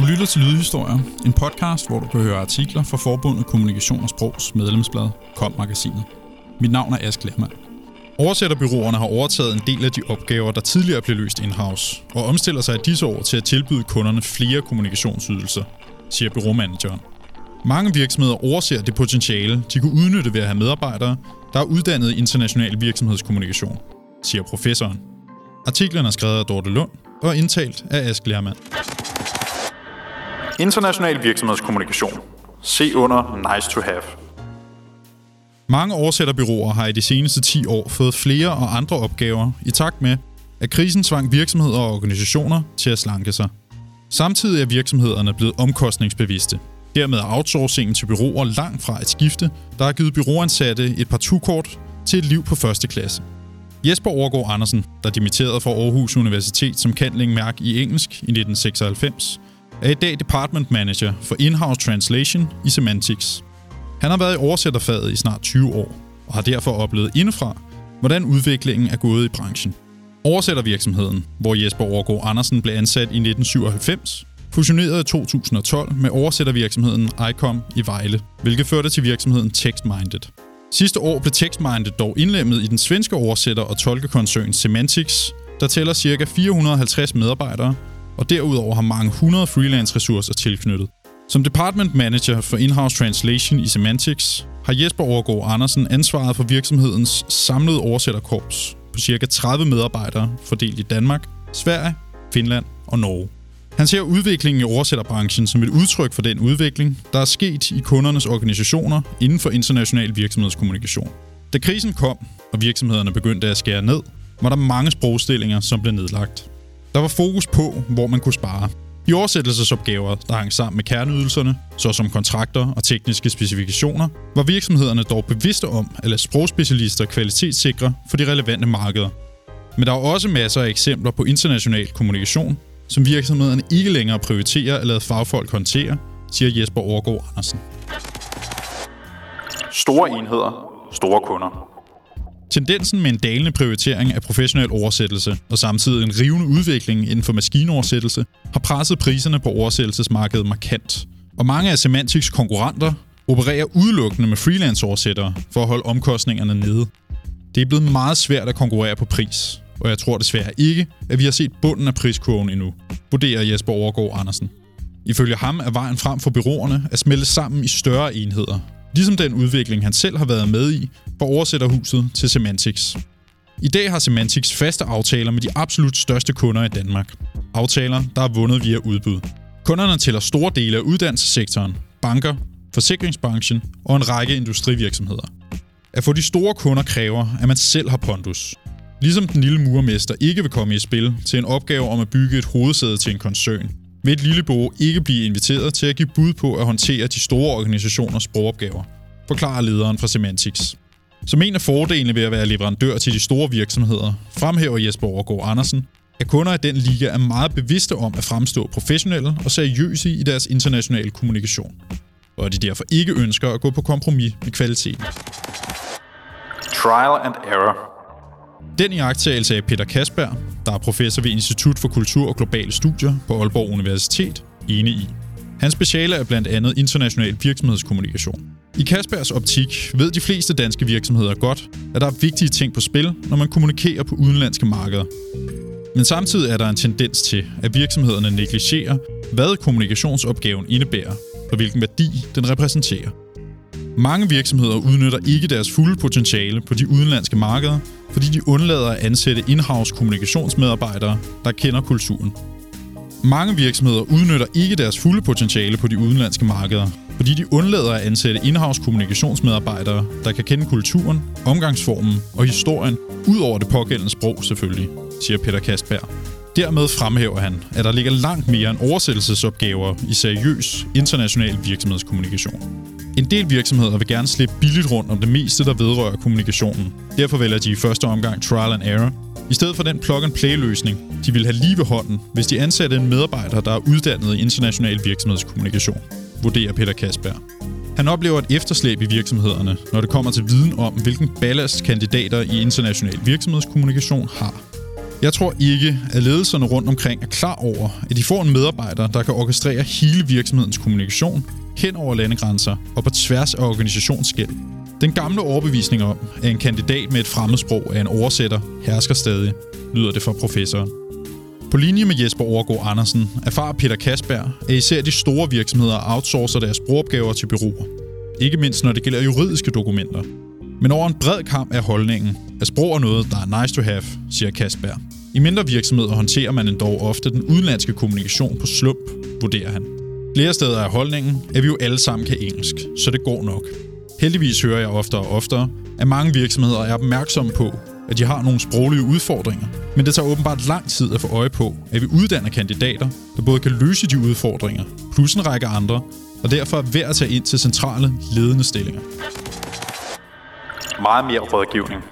Du lytter til Lydhistorier, en podcast, hvor du kan høre artikler fra Forbundet Kommunikation og Sprogs medlemsblad, Kom Magasinet. Mit navn er Ask Lermand. Oversætterbyråerne har overtaget en del af de opgaver, der tidligere blev løst in-house, og omstiller sig i disse år til at tilbyde kunderne flere kommunikationsydelser, siger byråmanageren. Mange virksomheder overser det potentiale, de kunne udnytte ved at have medarbejdere, der er uddannet i international virksomhedskommunikation, siger professoren. Artiklen er skrevet af Dorte Lund og indtalt af Ask Lermand. International virksomhedskommunikation. Se under Nice to have. Mange oversætterbyråer har i de seneste 10 år fået flere og andre opgaver i takt med, at krisen tvang virksomheder og organisationer til at slanke sig. Samtidig er virksomhederne blevet omkostningsbevidste. Dermed er outsourcingen til byråer langt fra et skifte, der har givet byråansatte et par kort til et liv på første klasse. Jesper Overgaard Andersen, der dimitterede fra Aarhus Universitet som kandling mærk i engelsk i 1996, er i dag Department Manager for In-House Translation i Semantics. Han har været i oversætterfaget i snart 20 år, og har derfor oplevet indefra, hvordan udviklingen er gået i branchen. Oversættervirksomheden, hvor Jesper Overgaard Andersen blev ansat i 1997, fusionerede i 2012 med oversættervirksomheden ICOM i Vejle, hvilket førte til virksomheden TextMinded. Sidste år blev TextMinded dog indlemmet i den svenske oversætter- og tolkekoncern Semantics, der tæller ca. 450 medarbejdere og derudover har mange hundrede freelance-ressourcer tilknyttet. Som department manager for in-house translation i Semantics, har Jesper Overgaard Andersen ansvaret for virksomhedens samlede oversætterkorps på ca. 30 medarbejdere fordelt i Danmark, Sverige, Finland og Norge. Han ser udviklingen i oversætterbranchen som et udtryk for den udvikling, der er sket i kundernes organisationer inden for international virksomhedskommunikation. Da krisen kom, og virksomhederne begyndte at skære ned, var der mange sprogstillinger, som blev nedlagt. Der var fokus på, hvor man kunne spare. I oversættelsesopgaver, der hang sammen med kerneydelserne, såsom kontrakter og tekniske specifikationer, var virksomhederne dog bevidste om at lade sprogspecialister kvalitetssikre for de relevante markeder. Men der er også masser af eksempler på international kommunikation, som virksomhederne ikke længere prioriterer at lade fagfolk håndtere, siger Jesper Overgaard Andersen. Store enheder, store kunder. Tendensen med en dalende prioritering af professionel oversættelse og samtidig en rivende udvikling inden for maskinoversættelse har presset priserne på oversættelsesmarkedet markant. Og mange af Semantics konkurrenter opererer udelukkende med freelance-oversættere for at holde omkostningerne nede. Det er blevet meget svært at konkurrere på pris, og jeg tror desværre ikke, at vi har set bunden af priskurven endnu, vurderer Jesper Overgaard Andersen. Ifølge ham er vejen frem for byråerne at smelte sammen i større enheder, Ligesom den udvikling, han selv har været med i for oversætterhuset til Semantics. I dag har Semantics faste aftaler med de absolut største kunder i Danmark. Aftaler, der er vundet via udbud. Kunderne tæller store dele af uddannelsessektoren, banker, forsikringsbranchen og en række industrivirksomheder. At få de store kunder kræver, at man selv har pondus. Ligesom den lille murmester ikke vil komme i spil til en opgave om at bygge et hovedsæde til en koncern, vil et lille bureau ikke blive inviteret til at give bud på at håndtere de store organisationers sprogopgaver, forklarer lederen fra Semantics. Som en af fordelene ved at være leverandør til de store virksomheder, fremhæver Jesper Overgaard Andersen, at kunder i den liga er meget bevidste om at fremstå professionelle og seriøse i deres internationale kommunikation, og at de derfor ikke ønsker at gå på kompromis med kvaliteten. Trial and error. Den iagtagelse af Peter Kasberg, der er professor ved Institut for Kultur og Globale Studier på Aalborg Universitet, enig i. Hans speciale er blandt andet international virksomhedskommunikation. I Kasbergs optik ved de fleste danske virksomheder godt, at der er vigtige ting på spil, når man kommunikerer på udenlandske markeder. Men samtidig er der en tendens til, at virksomhederne negligerer, hvad kommunikationsopgaven indebærer og hvilken værdi den repræsenterer. Mange virksomheder udnytter ikke deres fulde potentiale på de udenlandske markeder, fordi de undlader at ansætte in-house kommunikationsmedarbejdere, der kender kulturen. Mange virksomheder udnytter ikke deres fulde potentiale på de udenlandske markeder, fordi de undlader at ansætte in-house kommunikationsmedarbejdere, der kan kende kulturen, omgangsformen og historien, ud over det pågældende sprog selvfølgelig, siger Peter Kastberg. Dermed fremhæver han, at der ligger langt mere end oversættelsesopgaver i seriøs international virksomhedskommunikation. En del virksomheder vil gerne slippe billigt rundt om det meste, der vedrører kommunikationen. Derfor vælger de i første omgang trial and error, i stedet for den plug-and-play-løsning, de vil have lige ved hånden, hvis de ansatte en medarbejder, der er uddannet i international virksomhedskommunikation, vurderer Peter Kasberg. Han oplever et efterslæb i virksomhederne, når det kommer til viden om, hvilken ballast kandidater i international virksomhedskommunikation har. Jeg tror ikke, at ledelserne rundt omkring er klar over, at de får en medarbejder, der kan orkestrere hele virksomhedens kommunikation hen over landegrænser og på tværs af organisationsskæld. Den gamle overbevisning om, at en kandidat med et fremmedsprog er en oversætter, hersker stadig, lyder det fra professoren. På linje med Jesper Overgaard Andersen erfarer Peter Kasberg, at især de store virksomheder outsourcer deres sprogopgaver til bureauer. Ikke mindst når det gælder juridiske dokumenter. Men over en bred kamp er holdningen, at sprog er noget, der er nice to have, siger Kasberg. I mindre virksomheder håndterer man endda ofte den udenlandske kommunikation på slump, vurderer han. Flere steder er holdningen, at vi jo alle sammen kan engelsk, så det går nok. Heldigvis hører jeg oftere og oftere, at mange virksomheder er opmærksomme på, at de har nogle sproglige udfordringer, men det tager åbenbart lang tid at få øje på, at vi uddanner kandidater, der både kan løse de udfordringer, plus en række andre, og derfor er værd at tage ind til centrale ledende stillinger. Meget mere rådgivning.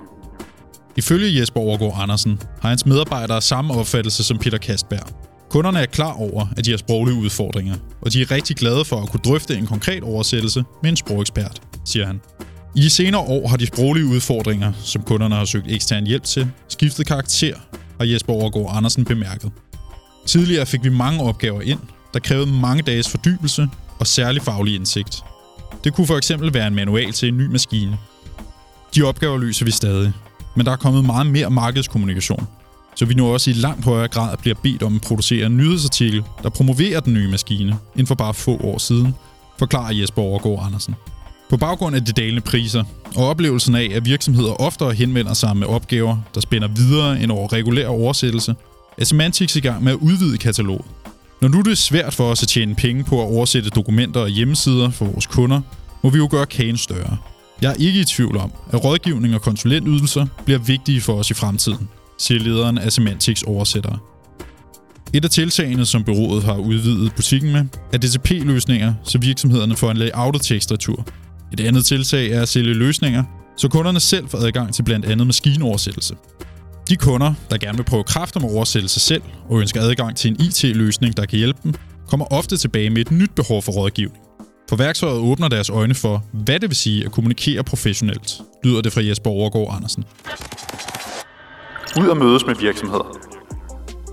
Ifølge Jesper Overgaard Andersen har hans medarbejdere samme opfattelse som Peter Kastberg. Kunderne er klar over, at de har sproglige udfordringer, og de er rigtig glade for at kunne drøfte en konkret oversættelse med en sprogekspert, siger han. I de senere år har de sproglige udfordringer, som kunderne har søgt ekstern hjælp til, skiftet karakter, har Jesper Overgaard Andersen bemærket. Tidligere fik vi mange opgaver ind, der krævede mange dages fordybelse og særlig faglig indsigt. Det kunne for eksempel være en manual til en ny maskine. De opgaver løser vi stadig, men der er kommet meget mere markedskommunikation, så vi nu også i langt højere grad bliver bedt om at producere en nyhedsartikel, der promoverer den nye maskine, inden for bare få år siden, forklarer Jesper Overgaard Andersen. På baggrund af de dalende priser og oplevelsen af, at virksomheder oftere henvender sig med opgaver, der spænder videre end over regulær oversættelse, er Semantics i gang med at udvide kataloget. Når nu det er svært for os at tjene penge på at oversætte dokumenter og hjemmesider for vores kunder, må vi jo gøre kagen større. Jeg er ikke i tvivl om, at rådgivning og konsulentydelser bliver vigtige for os i fremtiden, siger lederen af Semantics oversættere. Et af tiltagene, som byrådet har udvidet butikken med, er DTP-løsninger, så virksomhederne får en layoutet tekstretur. Et andet tiltag er at sælge løsninger, så kunderne selv får adgang til blandt andet maskinoversættelse. De kunder, der gerne vil prøve kræfter med oversættelse selv og ønsker adgang til en IT-løsning, der kan hjælpe dem, kommer ofte tilbage med et nyt behov for rådgivning. For værktøjet åbner deres øjne for, hvad det vil sige at kommunikere professionelt, lyder det fra Jesper Overgaard Andersen. Ud og mødes med virksomheder.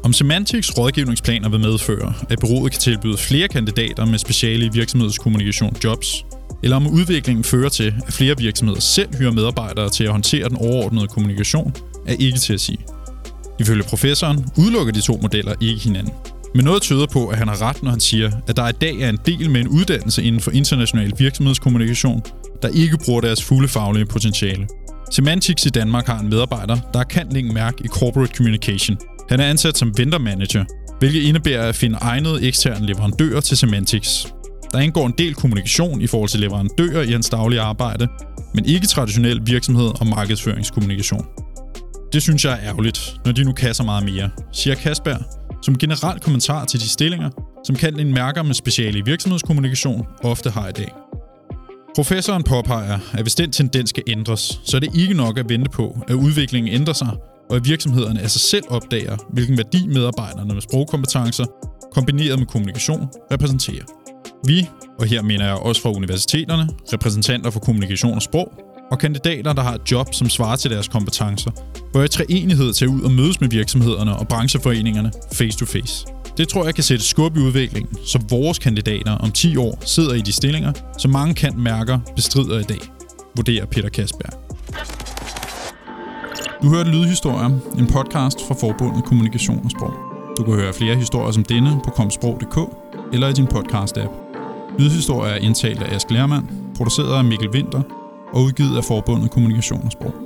Om Semantics rådgivningsplaner vil medføre, at bureauet kan tilbyde flere kandidater med speciale i virksomhedskommunikation jobs, eller om udviklingen fører til, at flere virksomheder selv hyrer medarbejdere til at håndtere den overordnede kommunikation, er ikke til at sige. Ifølge professoren udelukker de to modeller ikke hinanden. Men noget tyder på, at han har ret, når han siger, at der i dag er en del med en uddannelse inden for international virksomhedskommunikation, der ikke bruger deres fulde faglige potentiale. Semantics i Danmark har en medarbejder, der er kant mærke i corporate communication. Han er ansat som vendor manager, hvilket indebærer at finde egnede eksterne leverandører til Semantics. Der indgår en del kommunikation i forhold til leverandører i hans daglige arbejde, men ikke traditionel virksomhed og markedsføringskommunikation. Det synes jeg er ærgerligt, når de nu kasser meget mere, siger Kasper, som generelt kommentar til de stillinger, som en mærker med speciale i virksomhedskommunikation ofte har i dag. Professoren påpeger, at hvis den tendens skal ændres, så er det ikke nok at vente på, at udviklingen ændrer sig, og at virksomhederne af sig selv opdager, hvilken værdi medarbejderne med sprogkompetencer, kombineret med kommunikation, repræsenterer. Vi, og her mener jeg også fra universiteterne, repræsentanter for kommunikation og sprog, og kandidater, der har et job, som svarer til deres kompetencer, bør i træenighed til ud og mødes med virksomhederne og brancheforeningerne face to face. Det tror jeg kan sætte skub i udviklingen, så vores kandidater om 10 år sidder i de stillinger, som mange kan mærker bestrider i dag, vurderer Peter Kasberg. Du hørte Lydhistorier, en podcast fra Forbundet Kommunikation og Sprog. Du kan høre flere historier som denne på komsprog.dk eller i din podcast-app. Lydhistorier er indtalt af Ask Lermand, produceret af Mikkel Winter og udgivet af Forbundet Kommunikation og Sprog.